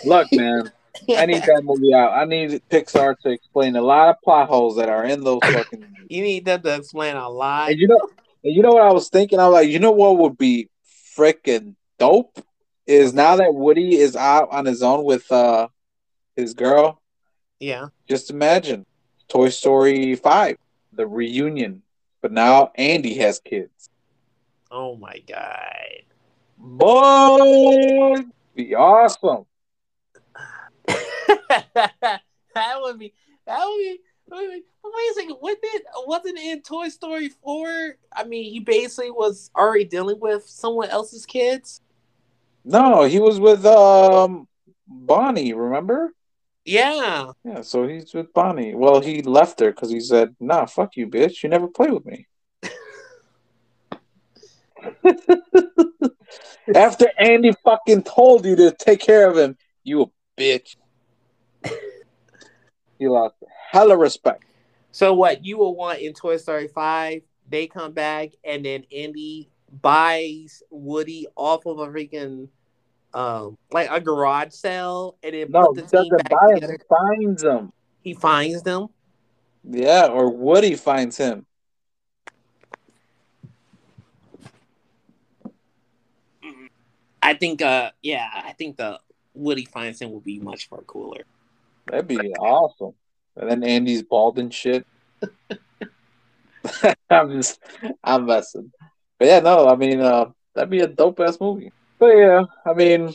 Look, man. I need that movie out. I need Pixar to explain a lot of plot holes that are in those fucking. you need them to explain a lot. And you know, and you know what I was thinking? I was like, you know what would be freaking dope is now that Woody is out on his own with uh his girl. Yeah. Just imagine Toy Story Five, the reunion, but now Andy has kids. Oh my god. Boy, be awesome. that would be that would be Wait, a second. What did wasn't it in Toy Story four? I mean, he basically was already dealing with someone else's kids. No, he was with um Bonnie. Remember? Yeah. Yeah. So he's with Bonnie. Well, he left her because he said, "Nah, fuck you, bitch. You never play with me." After Andy fucking told you to take care of him, you bitch. he lost hella respect. So what you will want in Toy Story Five? They come back and then Andy buys Woody off of a freaking um like a garage sale and then no, team back buy. Him, he finds them. He finds them. Yeah, or Woody finds him. I think uh yeah, I think the Woody finds him will be much more cooler. That'd be awesome. And then Andy's bald and shit. I'm just I'm messing. But yeah, no, I mean uh that'd be a dope ass movie. But yeah, I mean,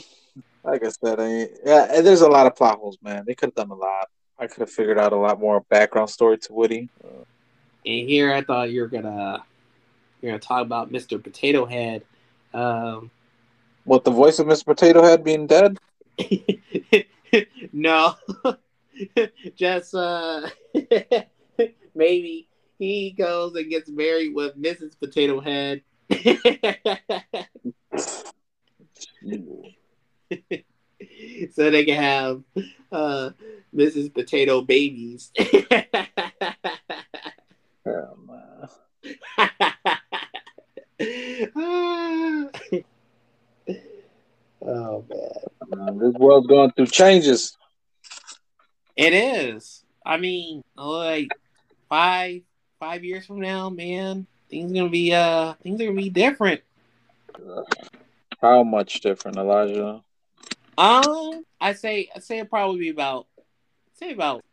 like I said, I yeah, there's a lot of plot holes, man. They could have done a lot. I could have figured out a lot more background story to Woody. And here, I thought you were gonna you're gonna talk about Mr. Potato Head. Um, what the voice of Mr. Potato Head being dead? no, just uh, maybe he goes and gets married with Mrs. Potato Head. so they can have uh, Mrs. Potato babies. oh, man. Oh man, this world's going through changes. It is. I mean, like five five years from now, man, things gonna be uh things are gonna be different. How much different, Elijah? Um, I say I say it probably be about say about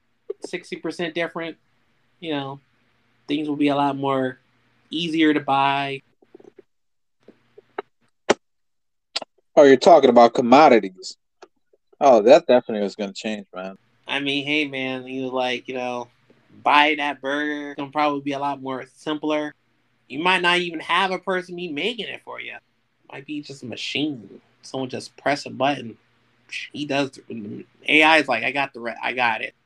sixty percent different. You know, things will be a lot more easier to buy. Oh, you're talking about commodities. Oh, that definitely was going to change, man. I mean, hey, man, you like, you know, buy that burger. It's going to probably be a lot more simpler. You might not even have a person be making it for you might be just a machine. Someone just press a button. He does. AI is like, I got the, re- I got it.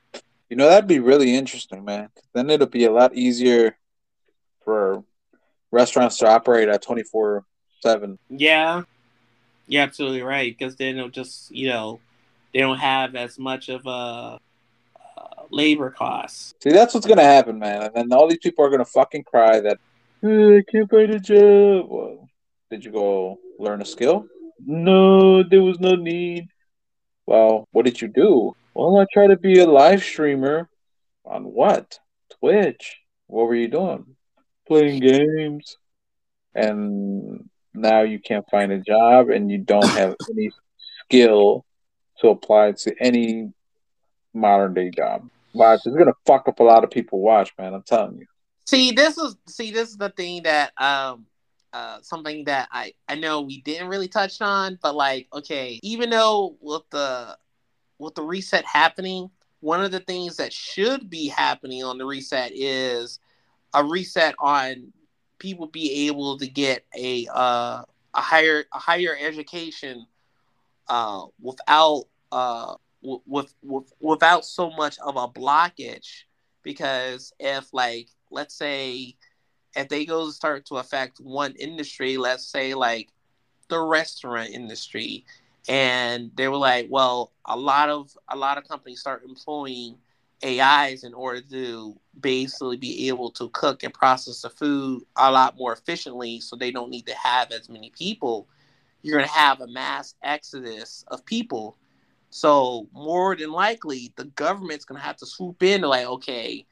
You know, that'd be really interesting, man. Then it'll be a lot easier for restaurants to operate at twenty four seven. Yeah, you're absolutely right. Because then it'll just, you know, they don't have as much of a uh, labor costs. See, that's what's gonna happen, man. And then all these people are gonna fucking cry that oh, I can't find a job. Well, did you go learn a skill? No, there was no need. Well, what did you do? Well, I tried to be a live streamer. On what? Twitch. What were you doing? Playing games. And now you can't find a job and you don't have any skill to apply to any modern day job. Watch, it's gonna fuck up a lot of people. Watch, man. I'm telling you. See, this is see, this is the thing that um uh, something that I I know we didn't really touch on, but like okay, even though with the with the reset happening, one of the things that should be happening on the reset is a reset on people be able to get a uh, a higher a higher education uh, without uh, w- with, with without so much of a blockage. Because if like let's say if they go start to affect one industry let's say like the restaurant industry and they were like well a lot of a lot of companies start employing ais in order to basically be able to cook and process the food a lot more efficiently so they don't need to have as many people you're going to have a mass exodus of people. So more than likely the government's going to have to swoop in like okay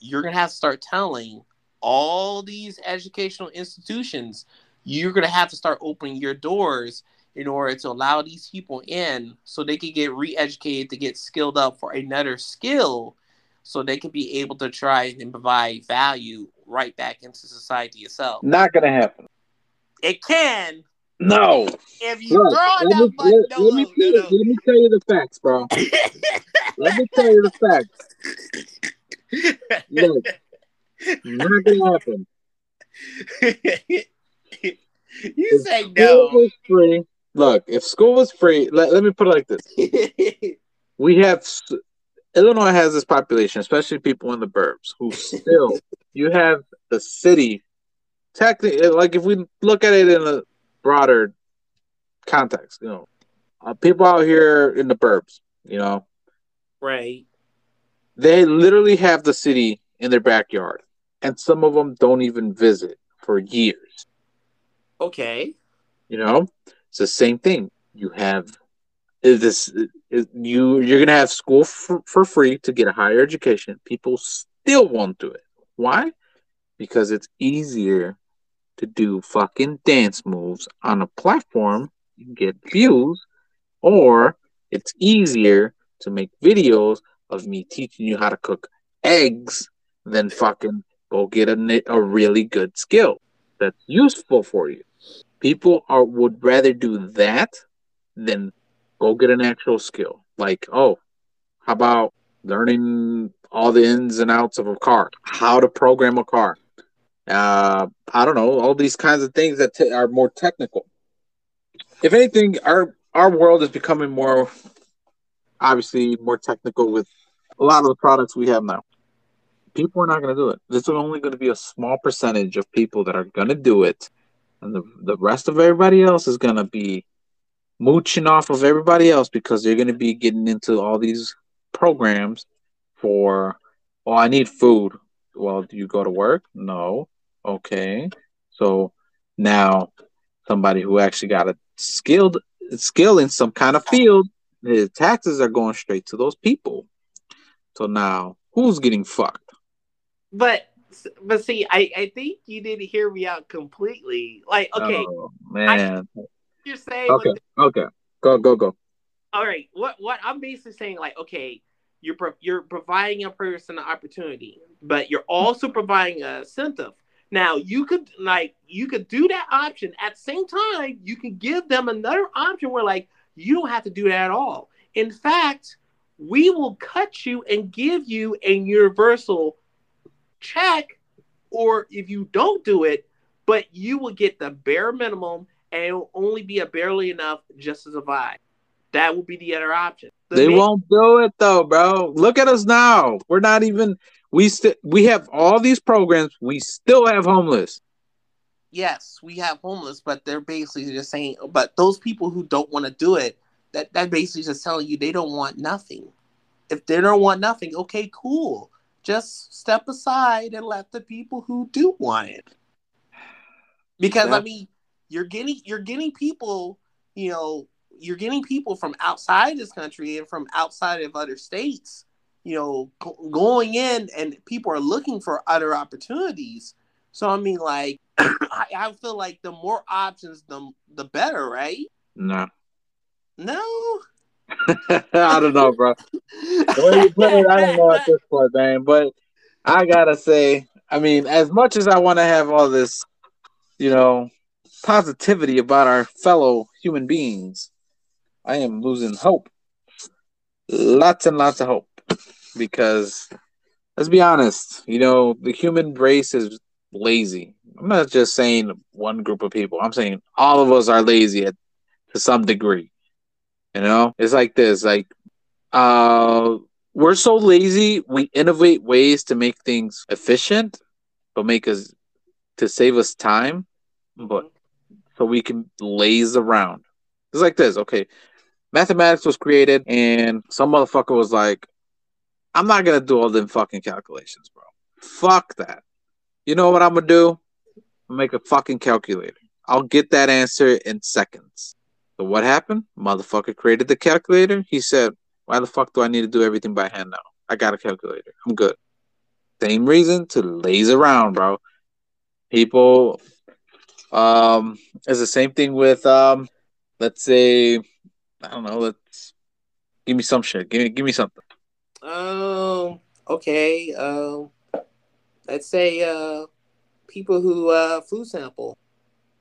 you're going to have to start telling all these educational institutions you're going to have to start opening your doors in order to allow these people in so they can get re-educated to get skilled up for another skill so they can be able to try and provide value right back into society itself. Not gonna happen. It can. No. If you Look, let, me, let, no, let, me no, no. let me tell you the facts, bro. let me tell you the facts. Look, not gonna happen. you if say no. Was free. Look, if school was free, let, let me put it like this: we have Illinois has this population, especially people in the burbs, who still you have the city. Technically, like if we look at it in a broader context, you know, uh, people out here in the burbs, you know, right? They literally have the city in their backyard, and some of them don't even visit for years. Okay. You know, it's the same thing. You have is this is you you're gonna have school for, for free to get a higher education. People still won't do it. Why? Because it's easier to do fucking dance moves on a platform and get views, or it's easier to make videos of me teaching you how to cook eggs than fucking go get a, a really good skill that's useful for you. People are would rather do that than go get an actual skill. Like, oh, how about learning all the ins and outs of a car, how to program a car? Uh, I don't know, all these kinds of things that t- are more technical. If anything, our our world is becoming more, obviously, more technical with a lot of the products we have now. People are not going to do it. This is only going to be a small percentage of people that are going to do it, and the the rest of everybody else is going to be mooching off of everybody else because they're going to be getting into all these programs for, oh, I need food. Well, do you go to work? No. Okay. So now somebody who actually got a skilled skill in some kind of field, the taxes are going straight to those people. So now who's getting fucked? But but see, I, I think you didn't hear me out completely. Like, okay, oh, man, I, you're saying. Okay. okay. Go go go. All right. What what I'm basically saying, like, okay, you're pro- you're providing a person an opportunity, but you're also providing a incentive. Now you could like you could do that option at the same time. You can give them another option where like you don't have to do that at all. In fact, we will cut you and give you a universal check, or if you don't do it, but you will get the bare minimum and it will only be a barely enough just to survive. That will be the other option. The they main- won't do it though, bro. Look at us now. We're not even we still we have all these programs. We still have homeless. Yes, we have homeless, but they're basically just saying. But those people who don't want to do it, that that basically just telling you they don't want nothing. If they don't want nothing, okay, cool. Just step aside and let the people who do want it. Because I mean, you're getting you're getting people, you know, you're getting people from outside this country and from outside of other states, you know, going in and people are looking for other opportunities. So I mean, like, I, I feel like the more options, the the better, right? No. No. I don't know, bro. The you put it, I don't know at this point, man. But I gotta say, I mean, as much as I want to have all this, you know, positivity about our fellow human beings. I am losing hope. Lots and lots of hope. Because let's be honest, you know, the human race is lazy. I'm not just saying one group of people. I'm saying all of us are lazy at, to some degree. You know, it's like this, like uh we're so lazy, we innovate ways to make things efficient, but make us to save us time, but so we can laze around. It's like this, okay. Mathematics was created and some motherfucker was like, I'm not gonna do all them fucking calculations, bro. Fuck that. You know what I'm gonna do? I'll make a fucking calculator. I'll get that answer in seconds. So what happened? Motherfucker created the calculator. He said, Why the fuck do I need to do everything by hand now? I got a calculator. I'm good. Same reason to laze around, bro. People um it's the same thing with um let's say I don't know, let's give me some shit. Give me give me something. Um. Okay. Um. Let's say uh, people who uh food sample.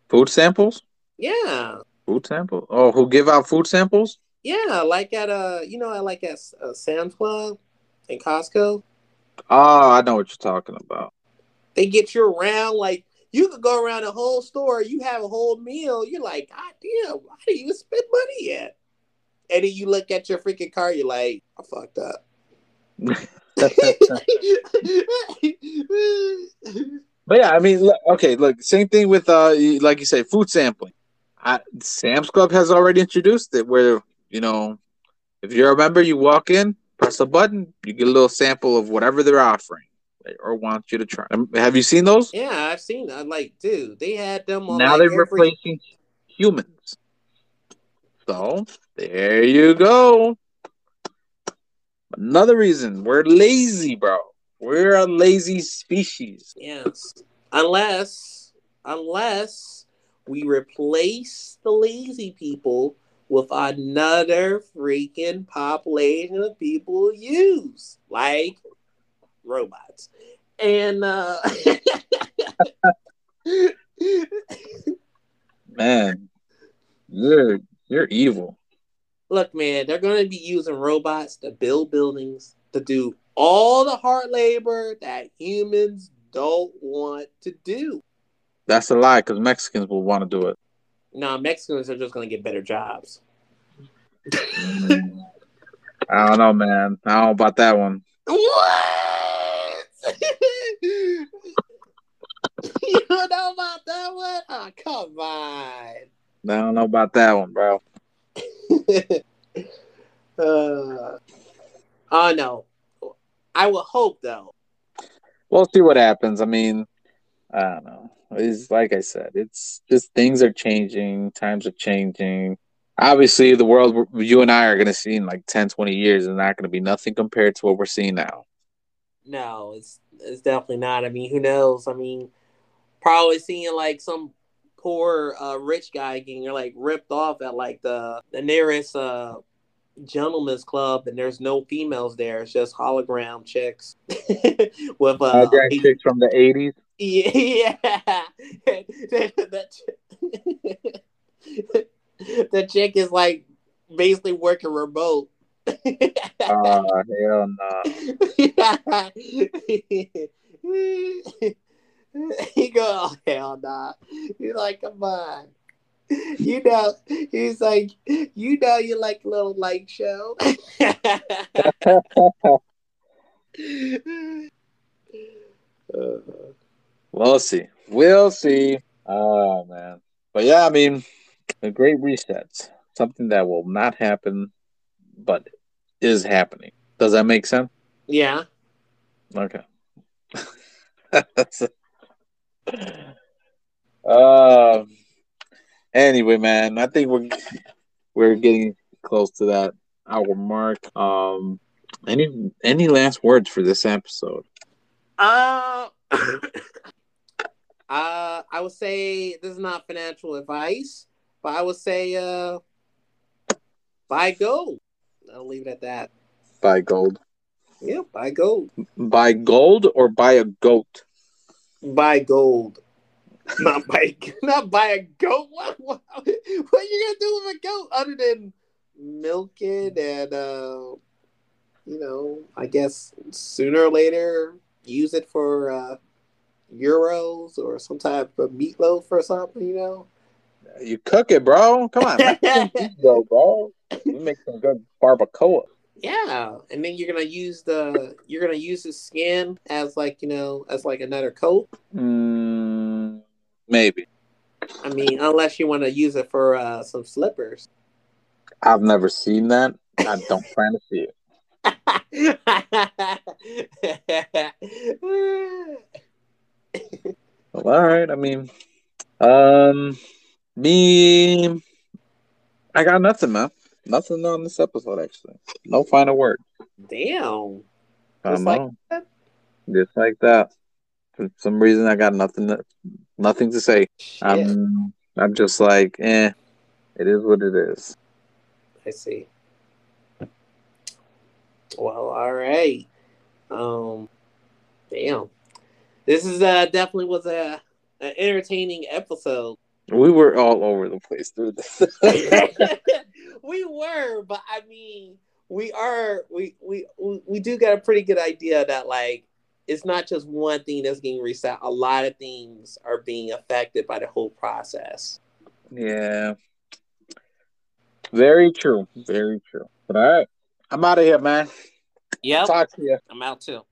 Food samples? Yeah. Food sample? Oh, who give out food samples? Yeah, like at uh, you know, like at uh, Sam's Club and Costco. Oh, I know what you're talking about. They get you around like you could go around the whole store. You have a whole meal. You're like, God damn, why do you spend money yet? And then you look at your freaking car. You're like, I fucked up. But yeah, I mean, look, okay, look, same thing with uh, like you say, food sampling. I, Sam's Club has already introduced it, where you know, if you're a member, you walk in, press a button, you get a little sample of whatever they're offering or want you to try. Um, Have you seen those? yeah, I've seen. I'm like, dude, they had them on. now like, they're every- replacing humans. So there you go. Another reason we're lazy, bro. We're a lazy species. Yes, unless unless we replace the lazy people with another freaking population of people who use like robots and uh Man, you're you're evil. look man they're going to be using robots to build buildings to do all the hard labor that humans don't want to do That's a lie because Mexicans will want to do it. now mexicans are just going to get better jobs I don't know, man. I don't know about that one. What? you don't know about that one? Oh, come on. I don't know about that one, bro. uh, oh, no. I would hope, though. We'll see what happens. I mean, I don't know. It's like I said, it's just things are changing, times are changing. Obviously, the world you and I are going to see in like 10, 20 years is not going to be nothing compared to what we're seeing now. No, it's it's definitely not. I mean, who knows? I mean, probably seeing like some poor uh, rich guy getting like ripped off at like the the nearest uh, gentleman's club, and there's no females there. It's just hologram chicks with uh, chicks from the 80s. yeah, that, that chick is like basically working remote. Oh, hell no. he go, oh, hell nah. He's like, come on. You know, he's like, you know, you like little light show. Uh, We'll see. We'll see. Oh, man. But yeah, I mean, a great reset. Something that will not happen, but is happening. Does that make sense? yeah. Okay. uh, anyway, man, I think we're we're getting close to that hour mark. Um, any any last words for this episode? Uh, uh, I would say this is not financial advice, but I would say uh, buy gold. I'll leave it at that. Buy gold. Yeah, buy gold. Buy gold or buy a goat? Buy gold. not buy not buy a goat. What, what, what are you gonna do with a goat other than milk it and uh, you know, I guess sooner or later use it for uh, gyros or some type of meatloaf or something. You know, You cook it, bro. Come on, go, bro. You make some good barbacoa. yeah, and then you're gonna use the you're gonna use the skin as like you know as like another coat. Mm, maybe. I mean, unless you want to use it for uh, some slippers. I've never seen that. I don't plan to see it. Well, all right. I mean, um, me, I got nothing, man. Nothing on this episode, actually. No final word. Damn. Just like know. that? Just like that. For some reason, I got nothing, to, nothing to say. Shit. I'm, I'm just like, eh. It is what it is. I see. Well, all right. Um, damn. This is uh definitely was a an entertaining episode. We were all over the place through this. we were, but I mean, we are we, we we do get a pretty good idea that like it's not just one thing that's getting reset. A lot of things are being affected by the whole process. yeah. Very true. Very true. But all right. I'm out of here, man. Yeah. Talk to you. I'm out too.